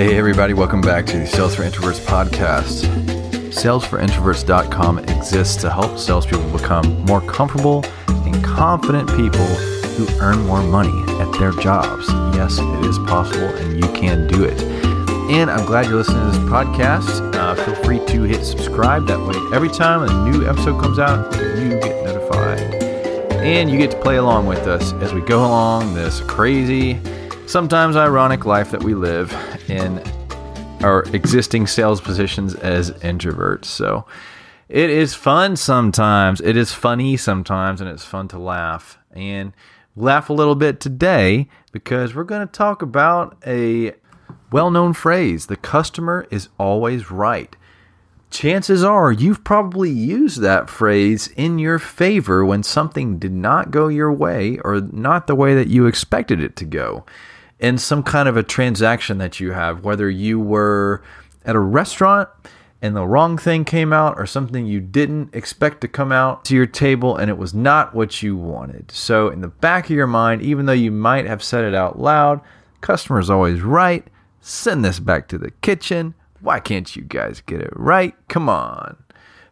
Hey, everybody, welcome back to the Sales for Introverts podcast. SalesForIntroverts.com exists to help salespeople become more comfortable and confident people who earn more money at their jobs. Yes, it is possible and you can do it. And I'm glad you're listening to this podcast. Uh, feel free to hit subscribe. That way, every time a new episode comes out, you get notified. And you get to play along with us as we go along this crazy, sometimes ironic life that we live in our existing sales positions as introverts. So it is fun sometimes. It is funny sometimes, and it's fun to laugh. And laugh a little bit today because we're going to talk about a well known phrase the customer is always right. Chances are you've probably used that phrase in your favor when something did not go your way or not the way that you expected it to go in some kind of a transaction that you have, whether you were at a restaurant and the wrong thing came out or something you didn't expect to come out to your table and it was not what you wanted. So, in the back of your mind, even though you might have said it out loud, customer's always right. Send this back to the kitchen. Why can't you guys get it right? Come on.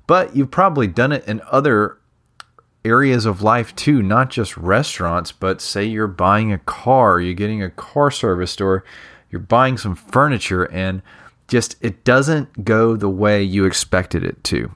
But you've probably done it in other areas of life too, not just restaurants, but say you're buying a car, you're getting a car serviced, or you're buying some furniture and just it doesn't go the way you expected it to.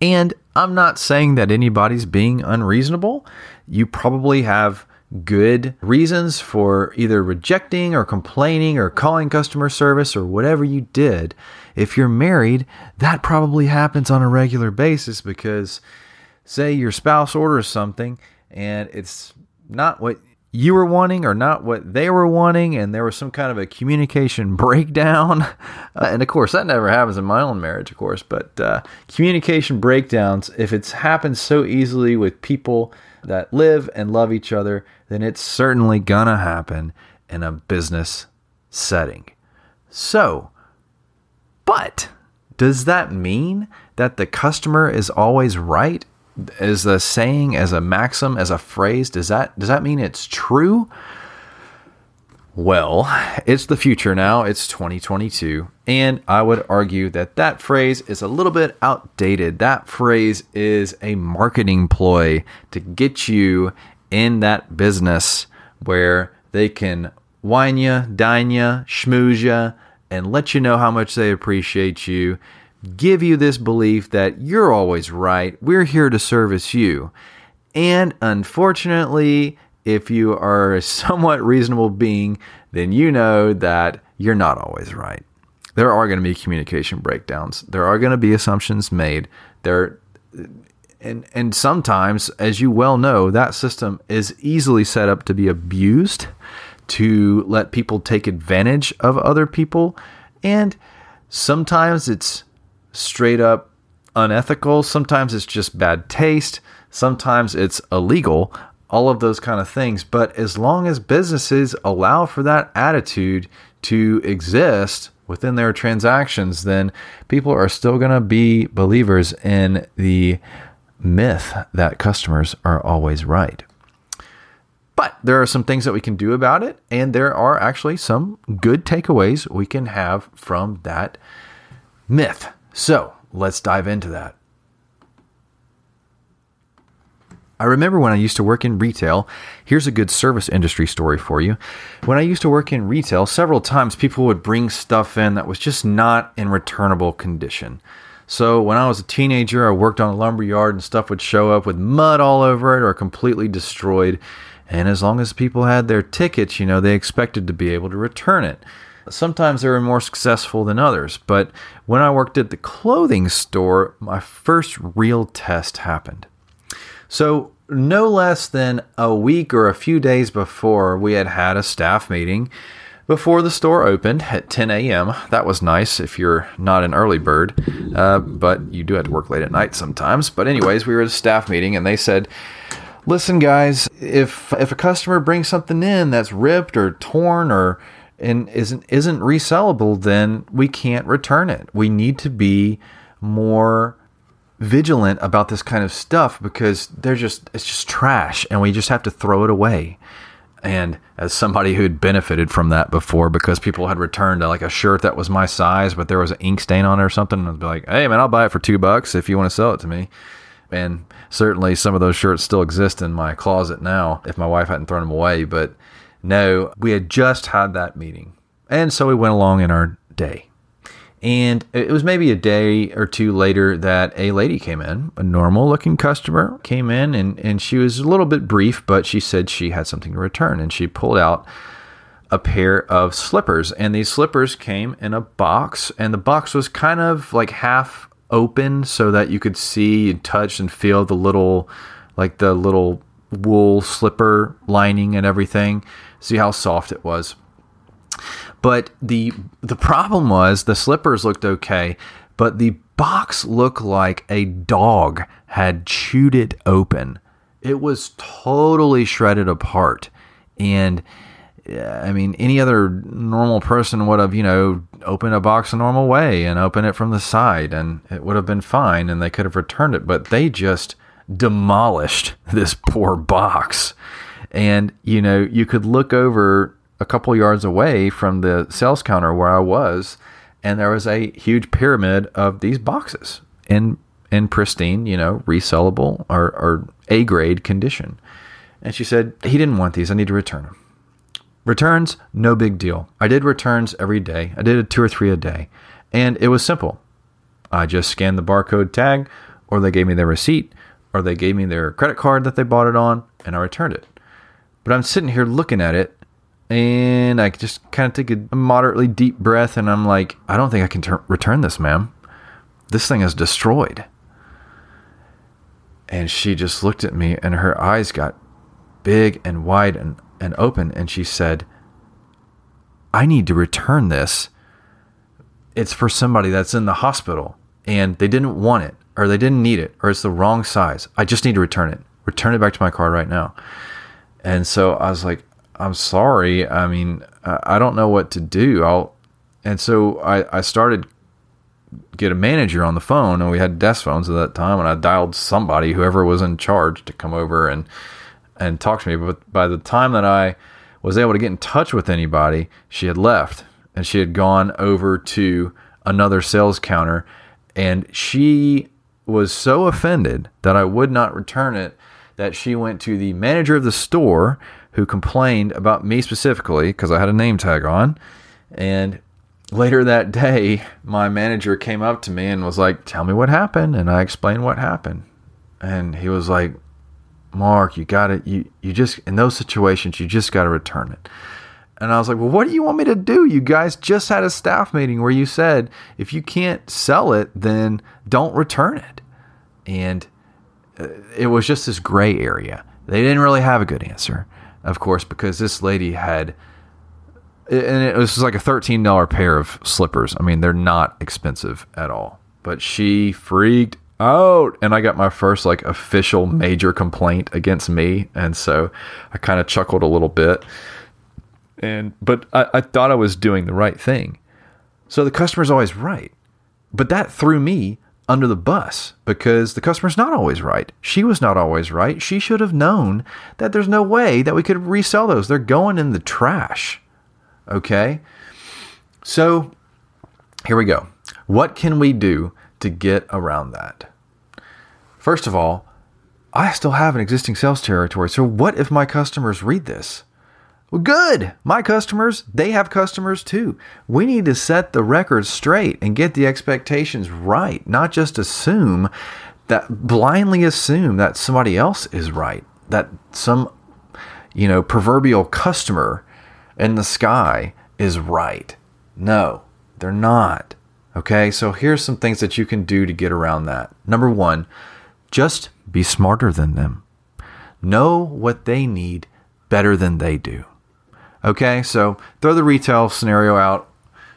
And I'm not saying that anybody's being unreasonable. You probably have good reasons for either rejecting or complaining or calling customer service or whatever you did. If you're married, that probably happens on a regular basis because say your spouse orders something and it's not what you were wanting or not what they were wanting and there was some kind of a communication breakdown. Uh, and of course that never happens in my own marriage of course but uh, communication breakdowns if it's happened so easily with people that live and love each other then it's certainly gonna happen in a business setting. So but does that mean that the customer is always right as a saying, as a maxim, as a phrase, does that does that mean it's true? Well, it's the future now. It's 2022, and I would argue that that phrase is a little bit outdated. That phrase is a marketing ploy to get you in that business where they can wine you, dine you, schmooze you, and let you know how much they appreciate you give you this belief that you're always right, we're here to service you. And unfortunately, if you are a somewhat reasonable being, then you know that you're not always right. There are going to be communication breakdowns. There are going to be assumptions made. There and and sometimes as you well know, that system is easily set up to be abused to let people take advantage of other people and sometimes it's straight up unethical. Sometimes it's just bad taste. Sometimes it's illegal. All of those kind of things. But as long as businesses allow for that attitude to exist within their transactions, then people are still going to be believers in the myth that customers are always right. But there are some things that we can do about it, and there are actually some good takeaways we can have from that myth. So let's dive into that. I remember when I used to work in retail. Here's a good service industry story for you. When I used to work in retail, several times people would bring stuff in that was just not in returnable condition. So when I was a teenager, I worked on a lumber yard and stuff would show up with mud all over it or completely destroyed. And as long as people had their tickets, you know, they expected to be able to return it. Sometimes they were more successful than others, but when I worked at the clothing store, my first real test happened. So, no less than a week or a few days before, we had had a staff meeting before the store opened at 10 a.m. That was nice if you're not an early bird, uh, but you do have to work late at night sometimes. But, anyways, we were at a staff meeting and they said, Listen, guys, if if a customer brings something in that's ripped or torn or and isn't isn't resellable, then we can't return it. We need to be more vigilant about this kind of stuff because they're just it's just trash and we just have to throw it away. And as somebody who'd benefited from that before because people had returned like a shirt that was my size, but there was an ink stain on it or something, I'd be like, hey, man, I'll buy it for two bucks if you want to sell it to me. And certainly some of those shirts still exist in my closet now if my wife hadn't thrown them away. But no, we had just had that meeting. And so we went along in our day. And it was maybe a day or two later that a lady came in, a normal looking customer came in, and, and she was a little bit brief, but she said she had something to return. And she pulled out a pair of slippers. And these slippers came in a box, and the box was kind of like half open so that you could see and touch and feel the little, like the little wool slipper lining and everything. See how soft it was. But the the problem was the slippers looked okay, but the box looked like a dog had chewed it open. It was totally shredded apart. And I mean, any other normal person would have, you know, opened a box a normal way and opened it from the side and it would have been fine and they could have returned it. But they just demolished this poor box. And, you know, you could look over a couple yards away from the sales counter where I was, and there was a huge pyramid of these boxes in in pristine, you know, resellable or, or A grade condition. And she said, he didn't want these. I need to return them. Returns, no big deal. I did returns every day. I did two or three a day. And it was simple. I just scanned the barcode tag, or they gave me their receipt, or they gave me their credit card that they bought it on, and I returned it. But I'm sitting here looking at it and I just kind of take a moderately deep breath and I'm like, I don't think I can ter- return this, ma'am. This thing is destroyed. And she just looked at me and her eyes got big and wide and, and open. And she said, I need to return this. It's for somebody that's in the hospital and they didn't want it or they didn't need it or it's the wrong size. I just need to return it. Return it back to my car right now. And so I was like, I'm sorry. I mean, I don't know what to do. I'll, and so I, I started get a manager on the phone and we had desk phones at that time and I dialed somebody, whoever was in charge to come over and, and talk to me. But by the time that I was able to get in touch with anybody, she had left and she had gone over to another sales counter and she was so offended that I would not return it that she went to the manager of the store who complained about me specifically because I had a name tag on. And later that day, my manager came up to me and was like, Tell me what happened. And I explained what happened. And he was like, Mark, you got it. You, you just, in those situations, you just got to return it. And I was like, well, what do you want me to do? You guys just had a staff meeting where you said if you can't sell it, then don't return it. And uh, it was just this gray area. They didn't really have a good answer of course, because this lady had, and it was like a $13 pair of slippers. I mean, they're not expensive at all, but she freaked out and I got my first like official major complaint against me. And so I kind of chuckled a little bit. And, but I, I thought I was doing the right thing. So the customer's always right. But that threw me under the bus because the customer's not always right. She was not always right. She should have known that there's no way that we could resell those. They're going in the trash. Okay? So here we go. What can we do to get around that? First of all, I still have an existing sales territory. So what if my customers read this? Well, good. My customers, they have customers too. We need to set the record straight and get the expectations right, not just assume that blindly assume that somebody else is right, that some, you know, proverbial customer in the sky is right. No, they're not. Okay, so here's some things that you can do to get around that. Number one, just be smarter than them. Know what they need better than they do. Okay, so throw the retail scenario out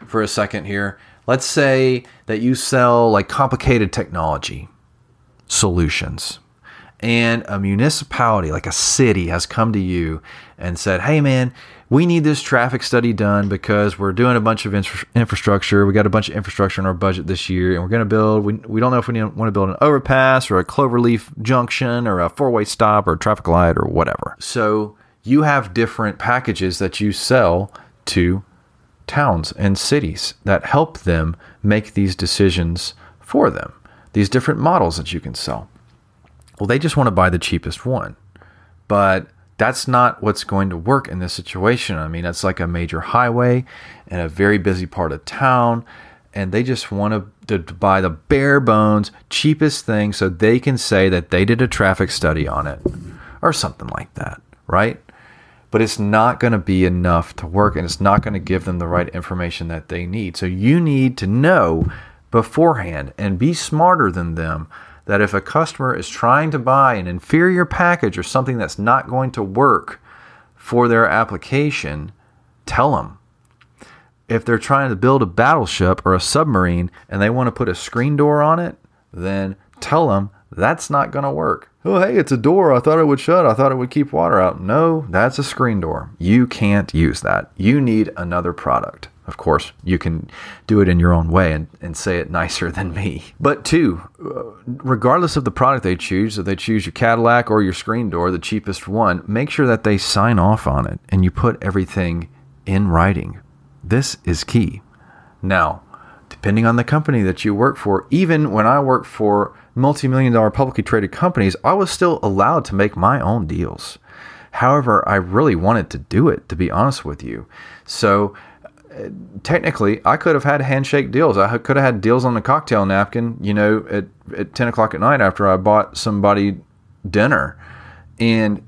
for a second here. Let's say that you sell like complicated technology solutions, and a municipality, like a city, has come to you and said, Hey, man, we need this traffic study done because we're doing a bunch of infra- infrastructure. We got a bunch of infrastructure in our budget this year, and we're going to build. We, we don't know if we want to build an overpass or a cloverleaf junction or a four way stop or a traffic light or whatever. So you have different packages that you sell to towns and cities that help them make these decisions for them, these different models that you can sell. Well, they just want to buy the cheapest one. But that's not what's going to work in this situation. I mean, it's like a major highway and a very busy part of town, and they just want to, to buy the bare bones, cheapest thing so they can say that they did a traffic study on it or something like that, right? But it's not going to be enough to work and it's not going to give them the right information that they need. So you need to know beforehand and be smarter than them that if a customer is trying to buy an inferior package or something that's not going to work for their application, tell them. If they're trying to build a battleship or a submarine and they want to put a screen door on it, then tell them that's not going to work. Oh, hey, it's a door. I thought it would shut. I thought it would keep water out. No, that's a screen door. You can't use that. You need another product. Of course, you can do it in your own way and, and say it nicer than me. But two, uh, regardless of the product they choose, if they choose your Cadillac or your screen door, the cheapest one, make sure that they sign off on it and you put everything in writing. This is key. Now, depending on the company that you work for, even when I work for multi million dollar publicly traded companies, I was still allowed to make my own deals. However, I really wanted to do it, to be honest with you. So, uh, technically, I could have had handshake deals. I could have had deals on the cocktail napkin, you know, at, at 10 o'clock at night after I bought somebody dinner. And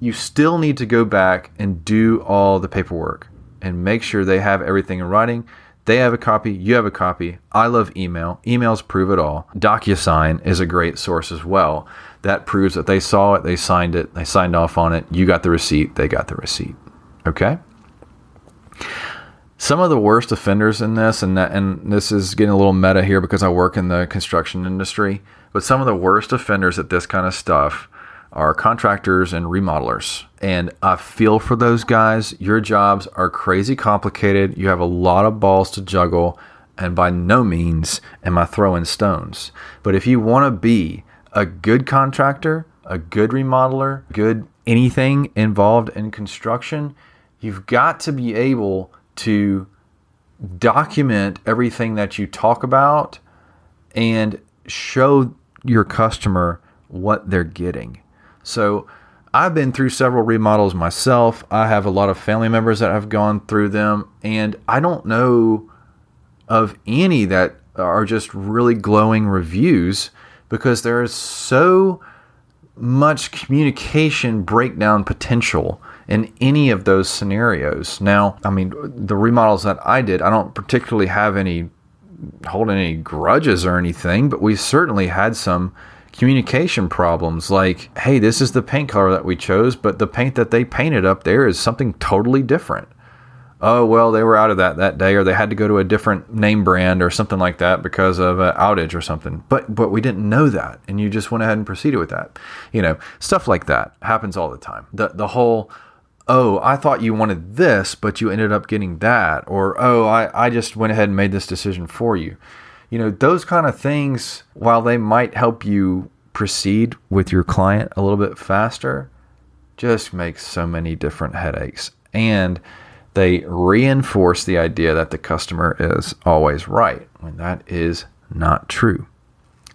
you still need to go back and do all the paperwork and make sure they have everything in writing. They have a copy, you have a copy. I love email. Emails prove it all. DocuSign is a great source as well. That proves that they saw it, they signed it, they signed off on it. You got the receipt, they got the receipt. Okay? some of the worst offenders in this, and that, and this is getting a little meta here because I work in the construction industry, but some of the worst offenders at this kind of stuff are contractors and remodelers. And I feel for those guys. Your jobs are crazy complicated. You have a lot of balls to juggle, and by no means am I throwing stones. But if you want to be a good contractor, a good remodeler, good anything involved in construction, you've got to be able to document everything that you talk about and show your customer what they're getting. So, I've been through several remodels myself. I have a lot of family members that have gone through them, and I don't know of any that are just really glowing reviews because there is so much communication breakdown potential in any of those scenarios. Now, I mean, the remodels that I did, I don't particularly have any hold any grudges or anything, but we certainly had some communication problems like, hey, this is the paint color that we chose, but the paint that they painted up there is something totally different. Oh, well, they were out of that that day, or they had to go to a different name brand or something like that because of an outage or something. But but we didn't know that, and you just went ahead and proceeded with that. You know, stuff like that happens all the time. The the whole oh, I thought you wanted this, but you ended up getting that, or oh, I, I just went ahead and made this decision for you. You know, those kind of things, while they might help you proceed with your client a little bit faster, just makes so many different headaches. And they reinforce the idea that the customer is always right when that is not true.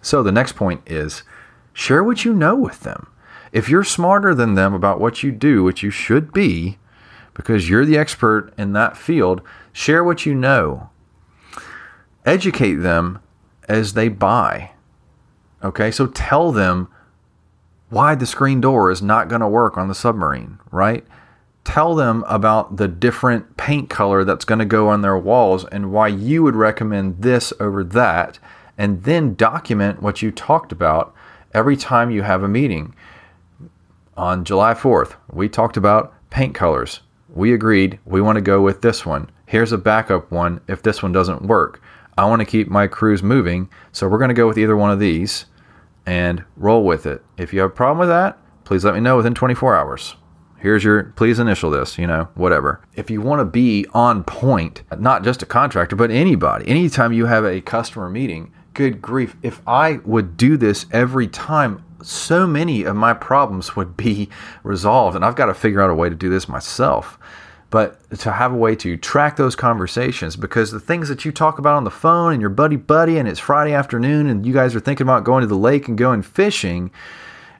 So the next point is share what you know with them. If you're smarter than them about what you do, which you should be, because you're the expert in that field, share what you know. Educate them as they buy. Okay, so tell them why the screen door is not going to work on the submarine, right? Tell them about the different paint color that's going to go on their walls and why you would recommend this over that, and then document what you talked about every time you have a meeting on July 4th, we talked about paint colors. We agreed we want to go with this one. Here's a backup one if this one doesn't work. I want to keep my crews moving, so we're going to go with either one of these and roll with it. If you have a problem with that, please let me know within 24 hours. Here's your, please initial this, you know, whatever. If you want to be on point, not just a contractor, but anybody, anytime you have a customer meeting, good grief, if I would do this every time so many of my problems would be resolved. And I've got to figure out a way to do this myself. But to have a way to track those conversations because the things that you talk about on the phone and your buddy buddy and it's Friday afternoon and you guys are thinking about going to the lake and going fishing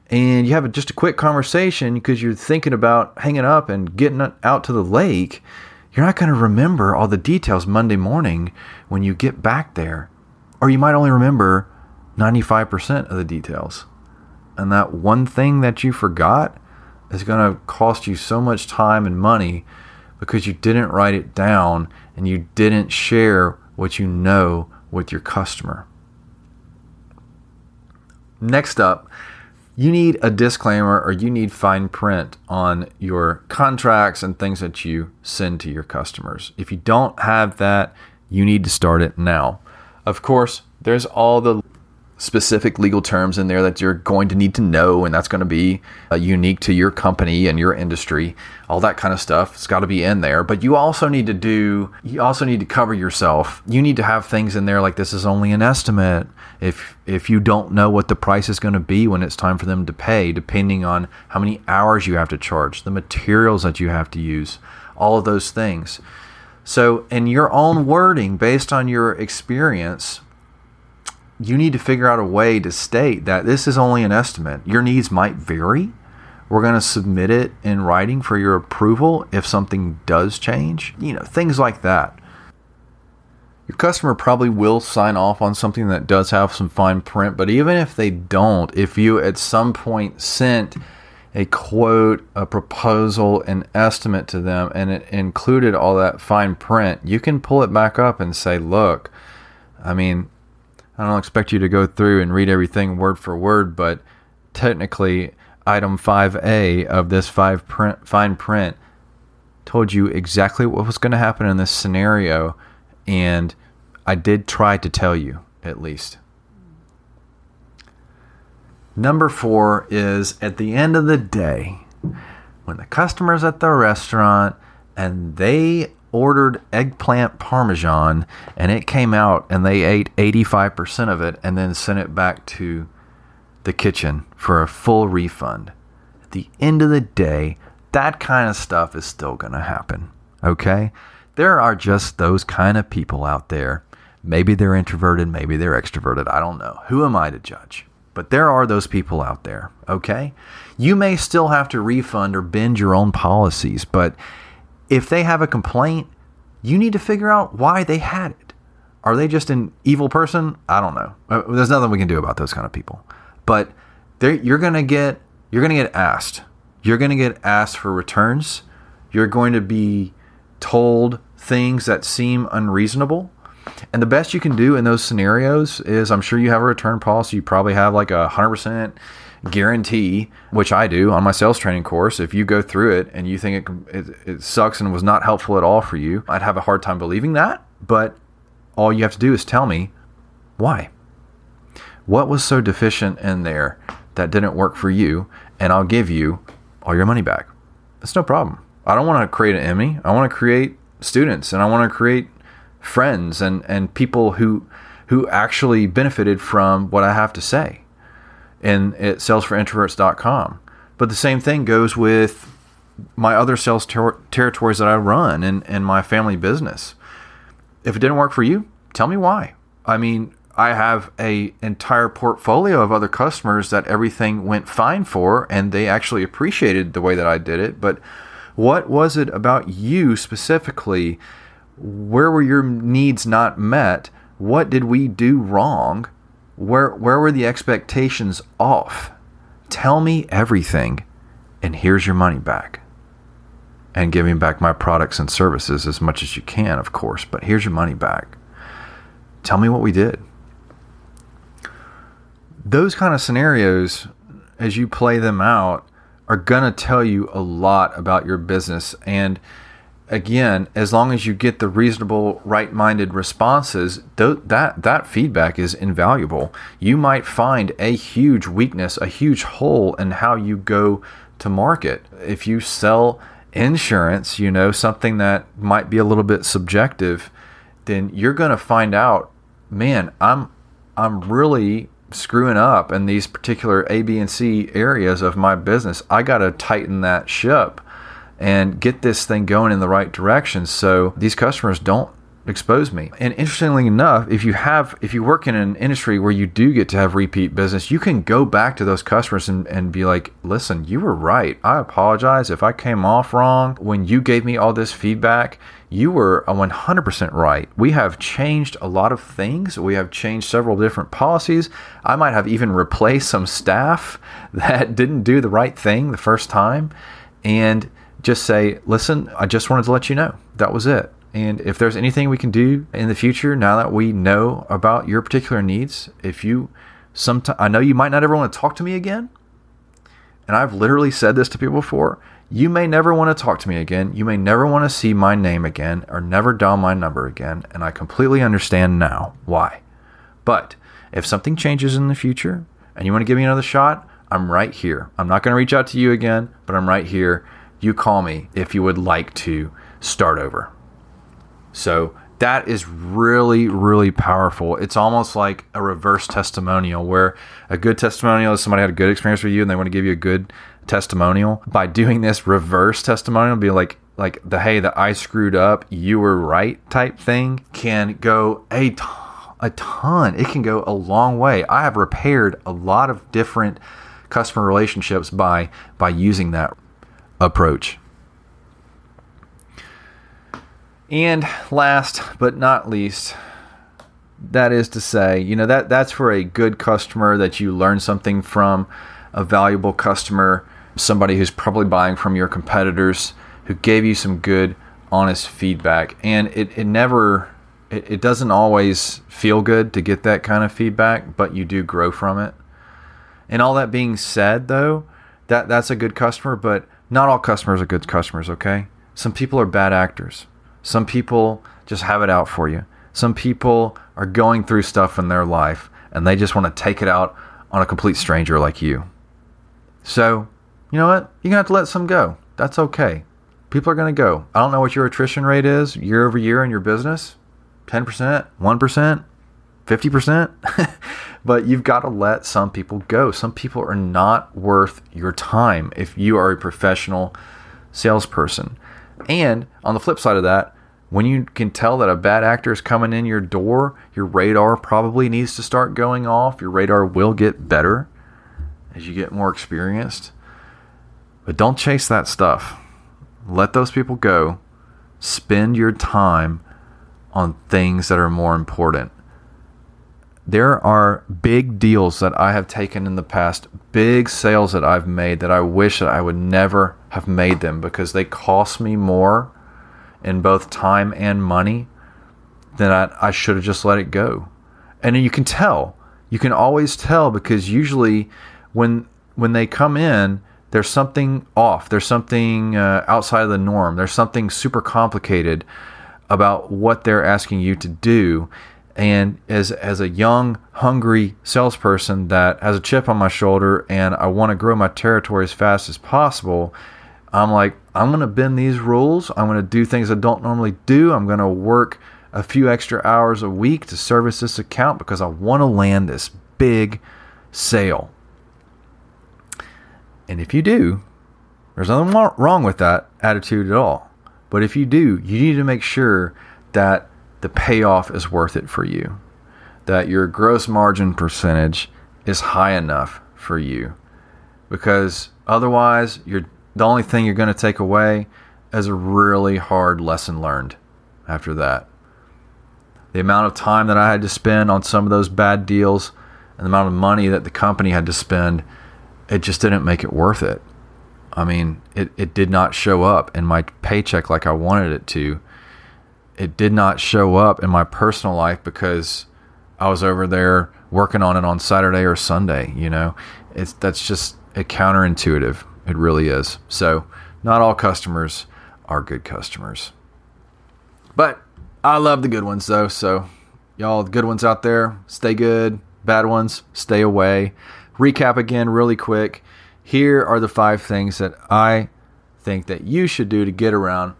and you have just a quick conversation because you're thinking about hanging up and getting out to the lake, you're not going to remember all the details Monday morning when you get back there. Or you might only remember 95% of the details. And that one thing that you forgot is going to cost you so much time and money because you didn't write it down and you didn't share what you know with your customer. Next up, you need a disclaimer or you need fine print on your contracts and things that you send to your customers. If you don't have that, you need to start it now. Of course, there's all the specific legal terms in there that you're going to need to know, and that's going to be uh, unique to your company and your industry. All that kind of stuff. It's got to be in there. But you also need to do, you also need to cover yourself. You need to have things in there like this is only an estimate. If if you don't know what the price is going to be when it's time for them to pay, depending on how many hours you have to charge, the materials that you have to use, all of those things. So, in your own wording, based on your experience, you need to figure out a way to state that this is only an estimate. Your needs might vary. We're going to submit it in writing for your approval if something does change. You know, things like that. Your customer probably will sign off on something that does have some fine print, but even if they don't, if you at some point sent a quote, a proposal, an estimate to them, and it included all that fine print, you can pull it back up and say, look, I mean, I don't expect you to go through and read everything word for word, but technically, item 5A of this five print, fine print told you exactly what was going to happen in this scenario, and I did try to tell you at least. Number four is at the end of the day, when the customer's at the restaurant and they ordered eggplant parmesan and it came out and they ate 85% of it and then sent it back to the kitchen for a full refund. At the end of the day, that kind of stuff is still going to happen. Okay? There are just those kind of people out there. Maybe they're introverted, maybe they're extroverted. I don't know. Who am I to judge? But there are those people out there, okay? You may still have to refund or bend your own policies, but if they have a complaint, you need to figure out why they had it. Are they just an evil person? I don't know. Uh, there's nothing we can do about those kind of people. But you're gonna get you're gonna get asked. You're gonna get asked for returns. You're going to be told things that seem unreasonable. And the best you can do in those scenarios is I'm sure you have a return policy. You probably have like a 100% guarantee, which I do on my sales training course, if you go through it and you think it, it, it, sucks and was not helpful at all for you, I'd have a hard time believing that. But all you have to do is tell me why. What was so deficient in there that didn't work for you? And I'll give you all your money back. That's no problem. I don't want to create an enemy. I want to create students and I want to create friends and, and people who who actually benefited from what I have to say and at salesforintroverts.com. But the same thing goes with my other sales ter- territories that I run and, and my family business. If it didn't work for you, tell me why. I mean, I have a entire portfolio of other customers that everything went fine for and they actually appreciated the way that I did it, but what was it about you specifically? Where were your needs not met? What did we do wrong where where were the expectations off? Tell me everything, and here's your money back. And giving back my products and services as much as you can, of course, but here's your money back. Tell me what we did. Those kind of scenarios, as you play them out, are going to tell you a lot about your business. And again, as long as you get the reasonable, right-minded responses, th- that that feedback is invaluable. You might find a huge weakness, a huge hole in how you go to market. If you sell insurance, you know, something that might be a little bit subjective, then you're going to find out, man, I'm I'm really screwing up in these particular A, B, and C areas of my business. I got to tighten that ship and get this thing going in the right direction so these customers don't expose me. And interestingly enough, if you have if you work in an industry where you do get to have repeat business, you can go back to those customers and, and be like, listen, you were right. I apologize if I came off wrong when you gave me all this feedback. You were 100% right. We have changed a lot of things. We have changed several different policies. I might have even replaced some staff that didn't do the right thing the first time. And just say, listen, I just wanted to let you know. That was it. And if there's anything we can do in the future, now that we know about your particular needs, if you sometimes, I know you might not ever want to talk to me again. And I've literally said this to people before. You may never want to talk to me again. You may never want to see my name again or never dial my number again. And I completely understand now why. But if something changes in the future and you want to give me another shot, I'm right here. I'm not going to reach out to you again, but I'm right here. You call me if you would like to start over. So that is really, really powerful. It's almost like a reverse testimonial where a good testimonial is somebody had a good experience with you and they want to give you a good testimonial. By doing this reverse testimonial, be like, like the hey, that I screwed up, you were right type thing can go a ton, a ton. It can go a long way. I have repaired a lot of different customer relationships by by using that approach. And last but not least, that is to say, you know, that that's for a good customer that you learn something from, a valuable customer, somebody who's probably buying from your competitors, who gave you some good, honest feedback. And it, it never it, it doesn't always feel good to get that kind of feedback, but you do grow from it. And all that being said though, that that's a good customer, but not all customers are good customers, okay? Some people are bad actors some people just have it out for you. Some people are going through stuff in their life and they just want to take it out on a complete stranger like you. So, you know what? You're going to have to let some go. That's okay. People are going to go. I don't know what your attrition rate is year over year in your business 10%, 1%, 50%. but you've got to let some people go. Some people are not worth your time if you are a professional salesperson. And on the flip side of that, when you can tell that a bad actor is coming in your door, your radar probably needs to start going off. Your radar will get better as you get more experienced. But don't chase that stuff. Let those people go. Spend your time on things that are more important. There are big deals that I have taken in the past, big sales that I've made that I wish that I would never have made them because they cost me more in both time and money, than I, I should have just let it go. And you can tell. You can always tell because usually when when they come in, there's something off. There's something uh, outside of the norm. There's something super complicated about what they're asking you to do. And as as a young, hungry salesperson that has a chip on my shoulder and I want to grow my territory as fast as possible, I'm like, I'm going to bend these rules. I'm going to do things I don't normally do. I'm going to work a few extra hours a week to service this account because I want to land this big sale. And if you do, there's nothing wrong with that attitude at all. But if you do, you need to make sure that the payoff is worth it for you, that your gross margin percentage is high enough for you. Because otherwise, you're the only thing you're going to take away is a really hard lesson learned after that. The amount of time that I had to spend on some of those bad deals and the amount of money that the company had to spend, it just didn't make it worth it. I mean, it, it did not show up in my paycheck like I wanted it to. It did not show up in my personal life because I was over there working on it on Saturday or Sunday, you know. It's that's just a counterintuitive. It really is. So, not all customers are good customers. But I love the good ones though. So, y'all, the good ones out there, stay good. Bad ones, stay away. Recap again, really quick. Here are the five things that I think that you should do to get around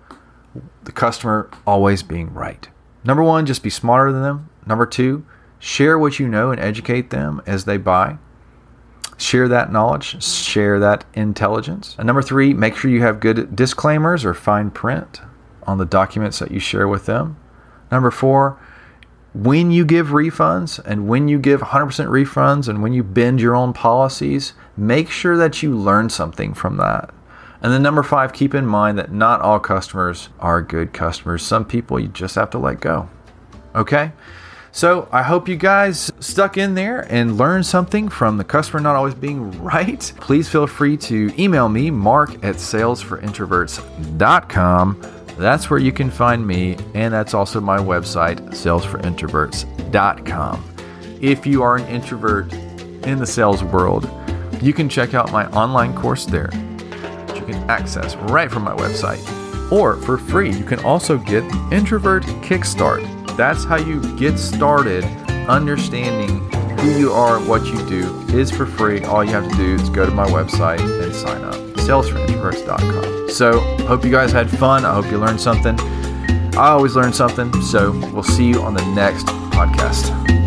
the customer always being right. Number one, just be smarter than them. Number two, Share what you know and educate them as they buy. Share that knowledge, share that intelligence. And number three, make sure you have good disclaimers or fine print on the documents that you share with them. Number four, when you give refunds and when you give 100% refunds and when you bend your own policies, make sure that you learn something from that. And then number five, keep in mind that not all customers are good customers. Some people you just have to let go. Okay? So I hope you guys stuck in there and learned something from the customer not always being right. Please feel free to email me, mark at salesforintroverts.com. That's where you can find me, and that's also my website, salesforintroverts.com. If you are an introvert in the sales world, you can check out my online course there. You can access right from my website. Or for free, you can also get Introvert Kickstart. That's how you get started understanding who you are, what you do is for free. All you have to do is go to my website and sign up salesforintroverts.com. So, hope you guys had fun. I hope you learned something. I always learn something. So, we'll see you on the next podcast.